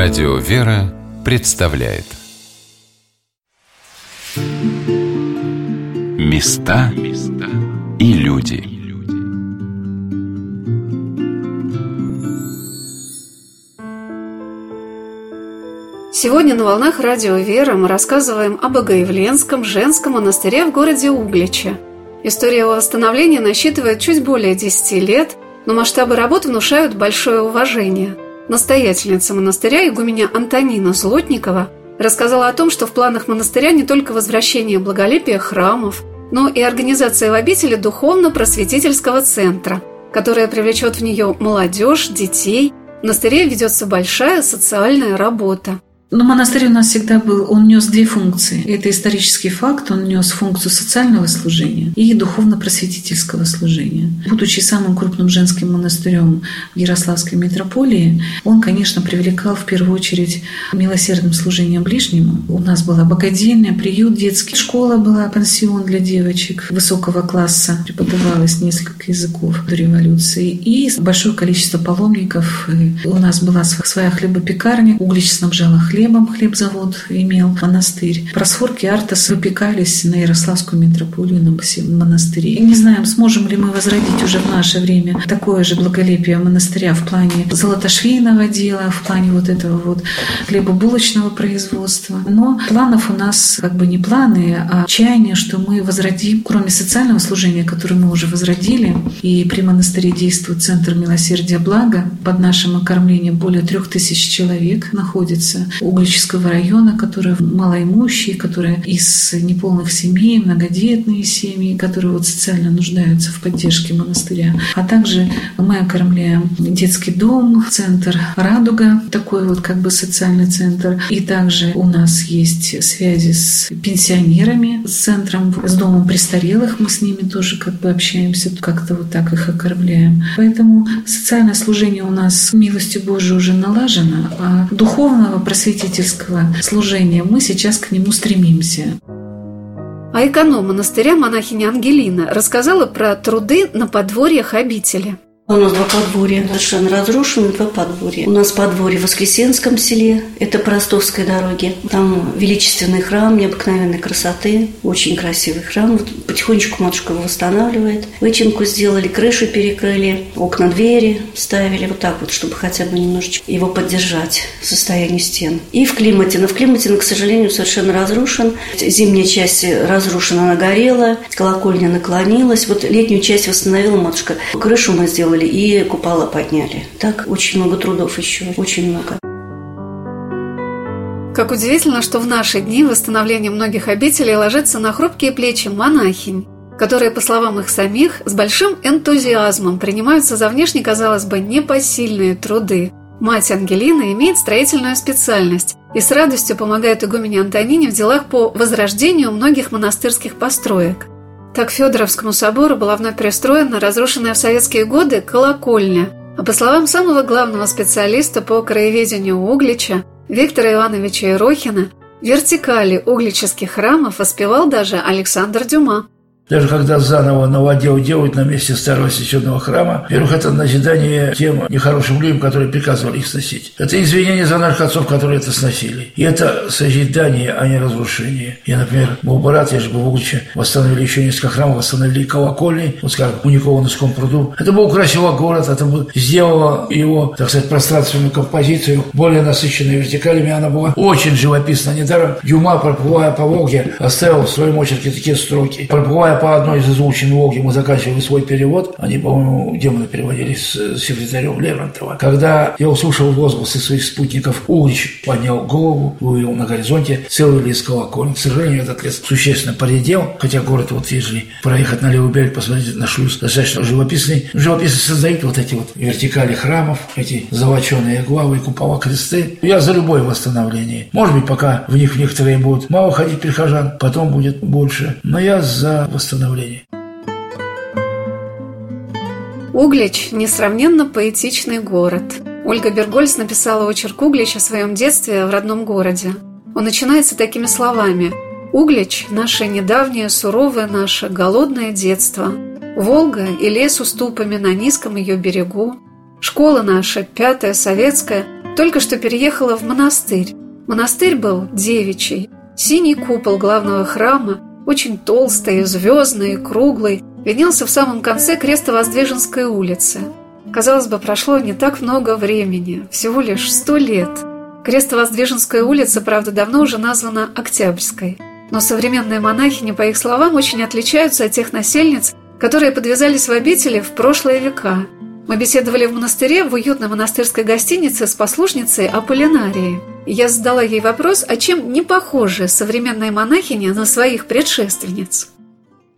Радио «Вера» представляет. Места и люди. Сегодня на волнах радио «Вера» мы рассказываем о Богоявленском женском монастыре в городе Угличе. История его восстановления насчитывает чуть более 10 лет, но масштабы работ внушают большое уважение – Настоятельница монастыря игуменя Антонина Злотникова рассказала о том, что в планах монастыря не только возвращение благолепия храмов, но и организация в обители духовно-просветительского центра, которая привлечет в нее молодежь, детей. В монастыре ведется большая социальная работа. Но монастырь у нас всегда был, он нес две функции. Это исторический факт, он нес функцию социального служения и духовно-просветительского служения. Будучи самым крупным женским монастырем в Ярославской метрополии, он, конечно, привлекал в первую очередь милосердным служением ближнему. У нас была богадельня, приют детский, школа была, пансион для девочек высокого класса, преподавалось несколько языков до революции, и большое количество паломников. У нас была своя хлебопекарня, углич снабжала хлеб хлебом хлебзавод имел монастырь. Просфорки Артас выпекались на Ярославскую метрополию на монастыре. И не знаем, сможем ли мы возродить уже в наше время такое же благолепие монастыря в плане золотошвейного дела, в плане вот этого вот хлебобулочного производства. Но планов у нас как бы не планы, а чаяние, что мы возродим, кроме социального служения, которое мы уже возродили, и при монастыре действует Центр милосердия блага, под нашим окормлением более трех тысяч человек находится. Углического района, которые малоимущие, которые из неполных семей, многодетные семьи, которые вот социально нуждаются в поддержке монастыря. А также мы окормляем детский дом, центр «Радуга», такой вот как бы социальный центр. И также у нас есть связи с пенсионерами, с центром, с домом престарелых. Мы с ними тоже как бы общаемся, как-то вот так их окормляем. Поэтому социальное служение у нас, милостью Божией, уже налажено, а духовного просветительства просветительского служения, мы сейчас к нему стремимся. А эконом монастыря монахиня Ангелина рассказала про труды на подворьях обители – у нас два подворья, совершенно разрушены, два подворья. У нас подворье в Воскресенском селе, это по Ростовской дороге. Там величественный храм необыкновенной красоты, очень красивый храм. Вот потихонечку матушка его восстанавливает. Вычинку сделали, крышу перекрыли, окна, двери ставили, вот так вот, чтобы хотя бы немножечко его поддержать, состояние стен. И в климате. Но в климате, к сожалению, совершенно разрушен. Зимняя часть разрушена, она горела, колокольня наклонилась. Вот летнюю часть восстановила матушка. Крышу мы сделали сделали и купола подняли. Так очень много трудов еще, очень много. Как удивительно, что в наши дни восстановление многих обителей ложится на хрупкие плечи монахинь, которые, по словам их самих, с большим энтузиазмом принимаются за внешне, казалось бы, непосильные труды. Мать Ангелина имеет строительную специальность и с радостью помогает игумене Антонине в делах по возрождению многих монастырских построек – так Федоровскому собору была вновь пристроена разрушенная в советские годы колокольня. А по словам самого главного специалиста по краеведению Углича Виктора Ивановича Ирохина, вертикали углических храмов воспевал даже Александр Дюма. Даже когда заново новодел делают на месте старого священного храма, во-первых, это назидание тем нехорошим людям, которые приказывали их сносить. Это извинение за наших отцов, которые это сносили. И это созидание, а не разрушение. Я, например, был бы рад, я же был в восстановили еще несколько храмов, восстановили колокольни, вот скажем, у Никола на пруду. Это был красивый город, это бы сделало его, так сказать, пространственную композицию более насыщенной вертикалями. Она была очень живописна. Недаром Юма, проплывая по Волге, оставил в своем очерке такие строки. Проплывая по одной из изученных Волги мы заканчивали свой перевод, они, по-моему, демоны переводили с секретарем Лермонтова. Когда я услышал возгласы своих спутников, Улич поднял голову, увидел на горизонте целый лес колокольни. К сожалению, этот лес существенно поредел, хотя город, вот если проехать на левый берег, посмотреть на шлюз, достаточно живописный. Живописцы создают вот эти вот вертикали храмов, эти золоченые главы, купола, кресты. Я за любое восстановление. Может быть, пока в них некоторые будут мало ходить прихожан, потом будет больше. Но я за восстановление восстановления. Углич – несравненно поэтичный город. Ольга Бергольц написала очерк Углич о своем детстве в родном городе. Он начинается такими словами «Углич – наше недавнее, суровое наше, голодное детство. Волга и лес уступами на низком ее берегу. Школа наша, пятая, советская, только что переехала в монастырь. Монастырь был девичий. Синий купол главного храма, очень толстый, звездный круглый, виднелся в самом конце Крестовоздвиженской улицы. Казалось бы, прошло не так много времени, всего лишь сто лет. Крестовоздвиженская улица, правда, давно уже названа Октябрьской. Но современные монахини, по их словам, очень отличаются от тех насельниц, которые подвязались в обители в прошлые века. Мы беседовали в монастыре в уютной монастырской гостинице с послушницей Аполлинарией. Я задала ей вопрос, а чем не похожи современные монахини на своих предшественниц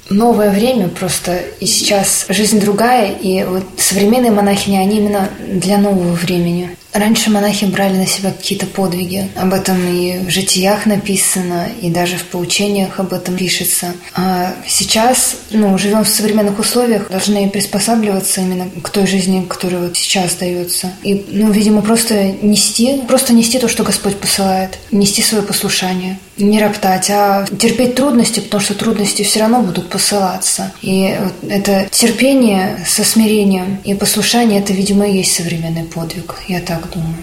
новое время просто, и сейчас жизнь другая, и вот современные монахини, они именно для нового времени. Раньше монахи брали на себя какие-то подвиги. Об этом и в житиях написано, и даже в поучениях об этом пишется. А сейчас, ну, живем в современных условиях, должны приспосабливаться именно к той жизни, которая вот сейчас дается. И, ну, видимо, просто нести, просто нести то, что Господь посылает, нести свое послушание. Не роптать, а терпеть трудности, потому что трудности все равно будут посылаться. И вот это терпение со смирением и послушание, это, видимо, и есть современный подвиг. Я так так думаю.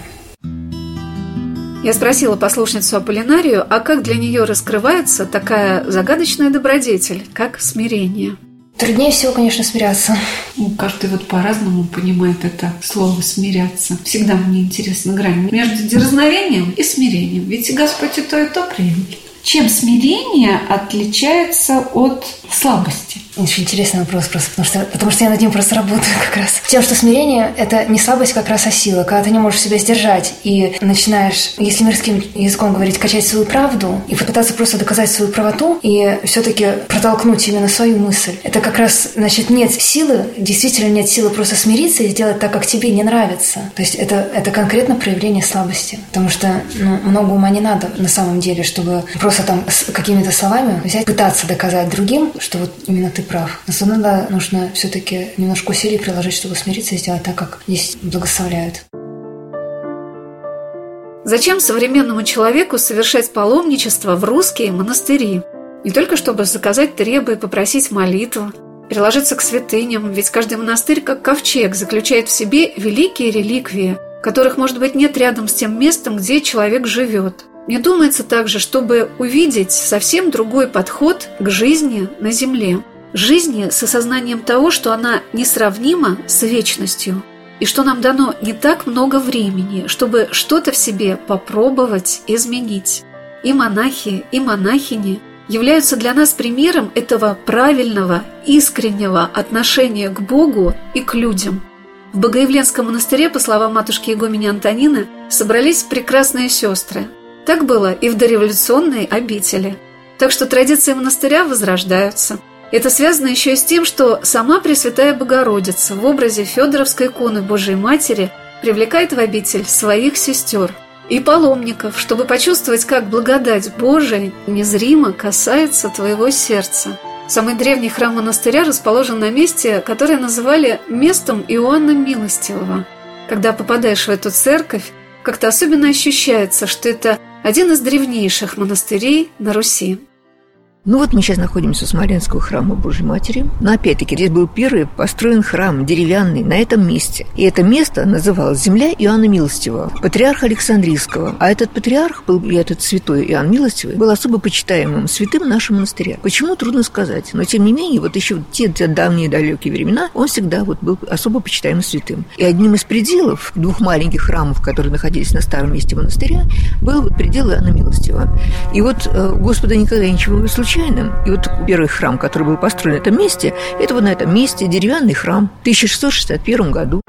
Я спросила послушницу Аполлинарию, а как для нее раскрывается такая загадочная добродетель, как смирение? Труднее всего, конечно, смиряться. Ну, каждый вот по-разному понимает это слово «смиряться». Всегда мне интересна грань между дерзновением и смирением. Ведь Господь и то, и то принял. Чем смирение отличается от слабости? Очень интересный вопрос просто, потому что, потому что я над ним просто работаю как раз. Тем, что смирение – это не слабость как раз, а сила. Когда ты не можешь себя сдержать и начинаешь, если мирским языком говорить, качать свою правду и попытаться просто доказать свою правоту и все-таки протолкнуть именно свою мысль. Это как раз, значит, нет силы, действительно нет силы просто смириться и сделать так, как тебе не нравится. То есть это, это конкретно проявление слабости. Потому что ну, много ума не надо на самом деле, чтобы просто там с какими-то словами взять, пытаться доказать другим, что вот именно ты прав. Но иногда нужно все-таки немножко усилий приложить, чтобы смириться и сделать так, как здесь благословляют. Зачем современному человеку совершать паломничество в русские монастыри? Не только чтобы заказать требы и попросить молитву, приложиться к святыням, ведь каждый монастырь, как ковчег, заключает в себе великие реликвии, которых, может быть, нет рядом с тем местом, где человек живет. Мне думается также, чтобы увидеть совсем другой подход к жизни на Земле – жизни с осознанием того, что она несравнима с вечностью, и что нам дано не так много времени, чтобы что-то в себе попробовать изменить. И монахи, и монахини являются для нас примером этого правильного, искреннего отношения к Богу и к людям. В Богоявленском монастыре, по словам матушки Игумени Антонины, собрались прекрасные сестры. Так было и в дореволюционной обители. Так что традиции монастыря возрождаются – это связано еще и с тем, что сама Пресвятая Богородица в образе Федоровской иконы Божией Матери привлекает в обитель своих сестер и паломников, чтобы почувствовать, как благодать Божия незримо касается твоего сердца. Самый древний храм монастыря расположен на месте, которое называли местом Иоанна Милостивого. Когда попадаешь в эту церковь, как-то особенно ощущается, что это один из древнейших монастырей на Руси. Ну вот мы сейчас находимся у Смоленского храма Божьей Матери. Но опять-таки здесь был первый построен храм деревянный на этом месте. И это место называлось «Земля Иоанна Милостивого», патриарха Александрийского. А этот патриарх, был, и этот святой Иоанн Милостивый, был особо почитаемым святым нашего монастыря. Почему, трудно сказать. Но, тем не менее, вот еще в те, те давние далекие времена он всегда вот был особо почитаемым святым. И одним из пределов двух маленьких храмов, которые находились на старом месте монастыря, был предел Иоанна Милостивого. И вот э, Господа никогда ничего не случилось, случайным. И вот первый храм, который был построен на этом месте, это вот на этом месте деревянный храм в 1661 году.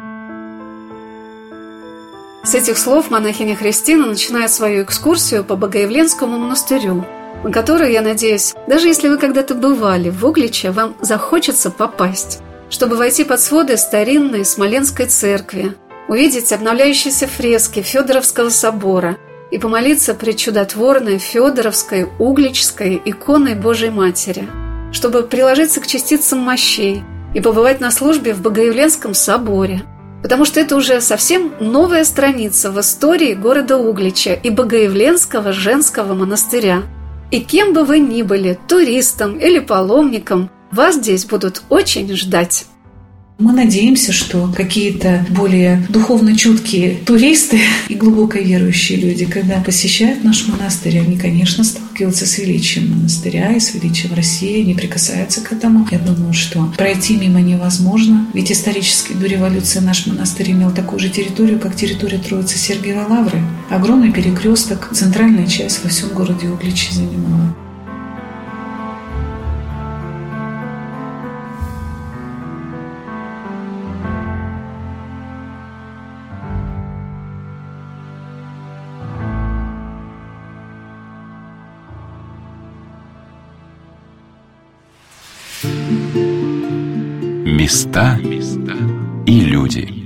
С этих слов монахиня Христина начинает свою экскурсию по Богоявленскому монастырю, на которую, я надеюсь, даже если вы когда-то бывали в Угличе, вам захочется попасть, чтобы войти под своды старинной Смоленской церкви, увидеть обновляющиеся фрески Федоровского собора – и помолиться при чудотворной Федоровской Угличской иконой Божьей Матери, чтобы приложиться к частицам мощей и побывать на службе в Богоявленском соборе, потому что это уже совсем новая страница в истории города Углича и Богоявленского женского монастыря. И кем бы вы ни были, туристом или паломником, вас здесь будут очень ждать. Мы надеемся, что какие-то более духовно чуткие туристы и глубоко верующие люди, когда посещают наш монастырь, они, конечно, сталкиваются с величием монастыря и с величием России, не прикасаются к этому. Я думаю, что пройти мимо невозможно, ведь исторически до революции наш монастырь имел такую же территорию, как территория Троицы Сергиевой Лавры. Огромный перекресток, центральная часть во всем городе Угличи занимала. Места и люди.